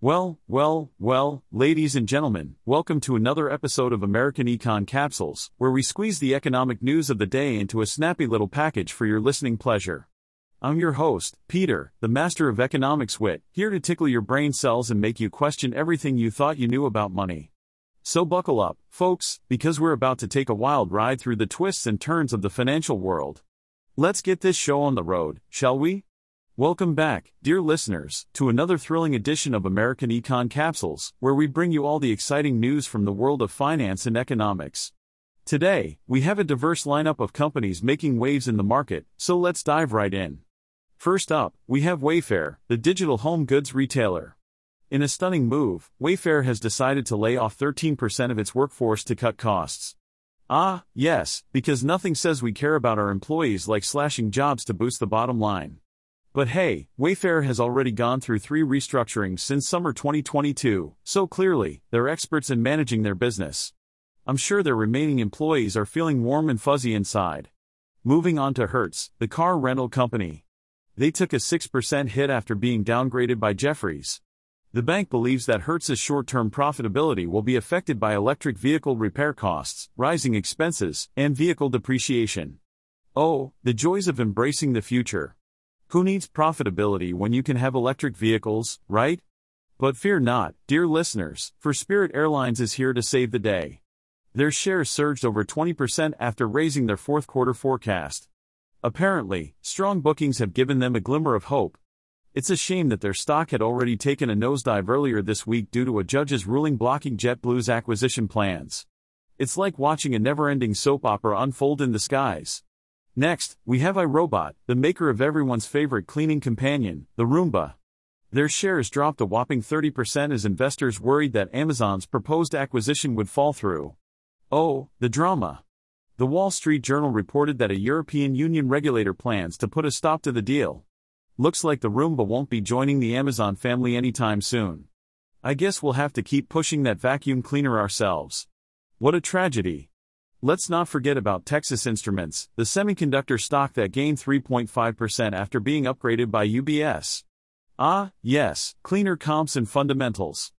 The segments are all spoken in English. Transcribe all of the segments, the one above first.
Well, well, well, ladies and gentlemen, welcome to another episode of American Econ Capsules, where we squeeze the economic news of the day into a snappy little package for your listening pleasure. I'm your host, Peter, the master of economics wit, here to tickle your brain cells and make you question everything you thought you knew about money. So buckle up, folks, because we're about to take a wild ride through the twists and turns of the financial world. Let's get this show on the road, shall we? Welcome back, dear listeners, to another thrilling edition of American Econ Capsules, where we bring you all the exciting news from the world of finance and economics. Today, we have a diverse lineup of companies making waves in the market, so let's dive right in. First up, we have Wayfair, the digital home goods retailer. In a stunning move, Wayfair has decided to lay off 13% of its workforce to cut costs. Ah, yes, because nothing says we care about our employees like slashing jobs to boost the bottom line. But hey, Wayfair has already gone through three restructurings since summer 2022, so clearly, they're experts in managing their business. I'm sure their remaining employees are feeling warm and fuzzy inside. Moving on to Hertz, the car rental company. They took a 6% hit after being downgraded by Jefferies. The bank believes that Hertz's short term profitability will be affected by electric vehicle repair costs, rising expenses, and vehicle depreciation. Oh, the joys of embracing the future. Who needs profitability when you can have electric vehicles, right? But fear not, dear listeners, for Spirit Airlines is here to save the day. Their shares surged over 20% after raising their fourth quarter forecast. Apparently, strong bookings have given them a glimmer of hope. It's a shame that their stock had already taken a nosedive earlier this week due to a judge's ruling blocking JetBlue's acquisition plans. It's like watching a never ending soap opera unfold in the skies. Next, we have iRobot, the maker of everyone's favorite cleaning companion, the Roomba. Their shares dropped a whopping 30% as investors worried that Amazon's proposed acquisition would fall through. Oh, the drama. The Wall Street Journal reported that a European Union regulator plans to put a stop to the deal. Looks like the Roomba won't be joining the Amazon family anytime soon. I guess we'll have to keep pushing that vacuum cleaner ourselves. What a tragedy. Let's not forget about Texas Instruments, the semiconductor stock that gained 3.5% after being upgraded by UBS. Ah, yes, cleaner comps and fundamentals.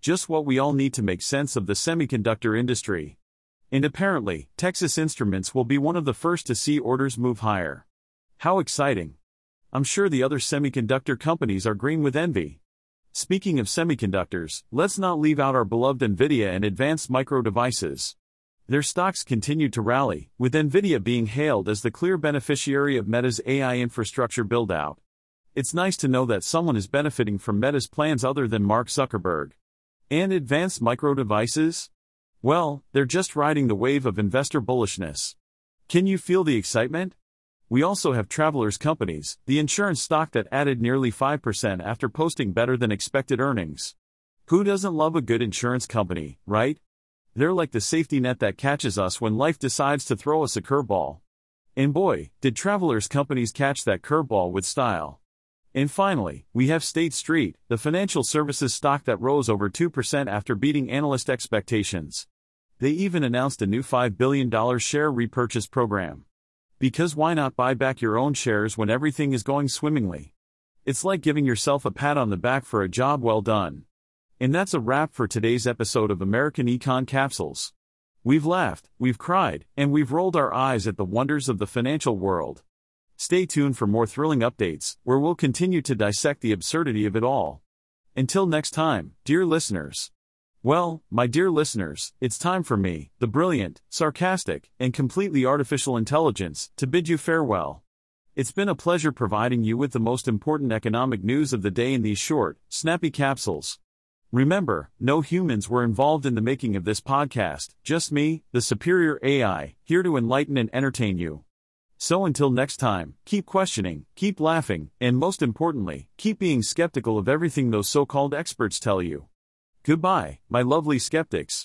Just what we all need to make sense of the semiconductor industry. And apparently, Texas Instruments will be one of the first to see orders move higher. How exciting! I'm sure the other semiconductor companies are green with envy. Speaking of semiconductors, let's not leave out our beloved Nvidia and advanced micro devices. Their stocks continued to rally, with Nvidia being hailed as the clear beneficiary of Meta's AI infrastructure build-out. It's nice to know that someone is benefiting from Meta's plans other than Mark Zuckerberg. And advanced micro devices? Well, they're just riding the wave of investor bullishness. Can you feel the excitement? We also have Travelers Companies, the insurance stock that added nearly 5% after posting better than expected earnings. Who doesn't love a good insurance company, right? They're like the safety net that catches us when life decides to throw us a curveball. And boy, did travelers companies catch that curveball with style. And finally, we have State Street, the financial services stock that rose over 2% after beating analyst expectations. They even announced a new $5 billion share repurchase program. Because why not buy back your own shares when everything is going swimmingly? It's like giving yourself a pat on the back for a job well done. And that's a wrap for today's episode of American Econ Capsules. We've laughed, we've cried, and we've rolled our eyes at the wonders of the financial world. Stay tuned for more thrilling updates, where we'll continue to dissect the absurdity of it all. Until next time, dear listeners. Well, my dear listeners, it's time for me, the brilliant, sarcastic, and completely artificial intelligence, to bid you farewell. It's been a pleasure providing you with the most important economic news of the day in these short, snappy capsules. Remember, no humans were involved in the making of this podcast, just me, the superior AI, here to enlighten and entertain you. So until next time, keep questioning, keep laughing, and most importantly, keep being skeptical of everything those so called experts tell you. Goodbye, my lovely skeptics.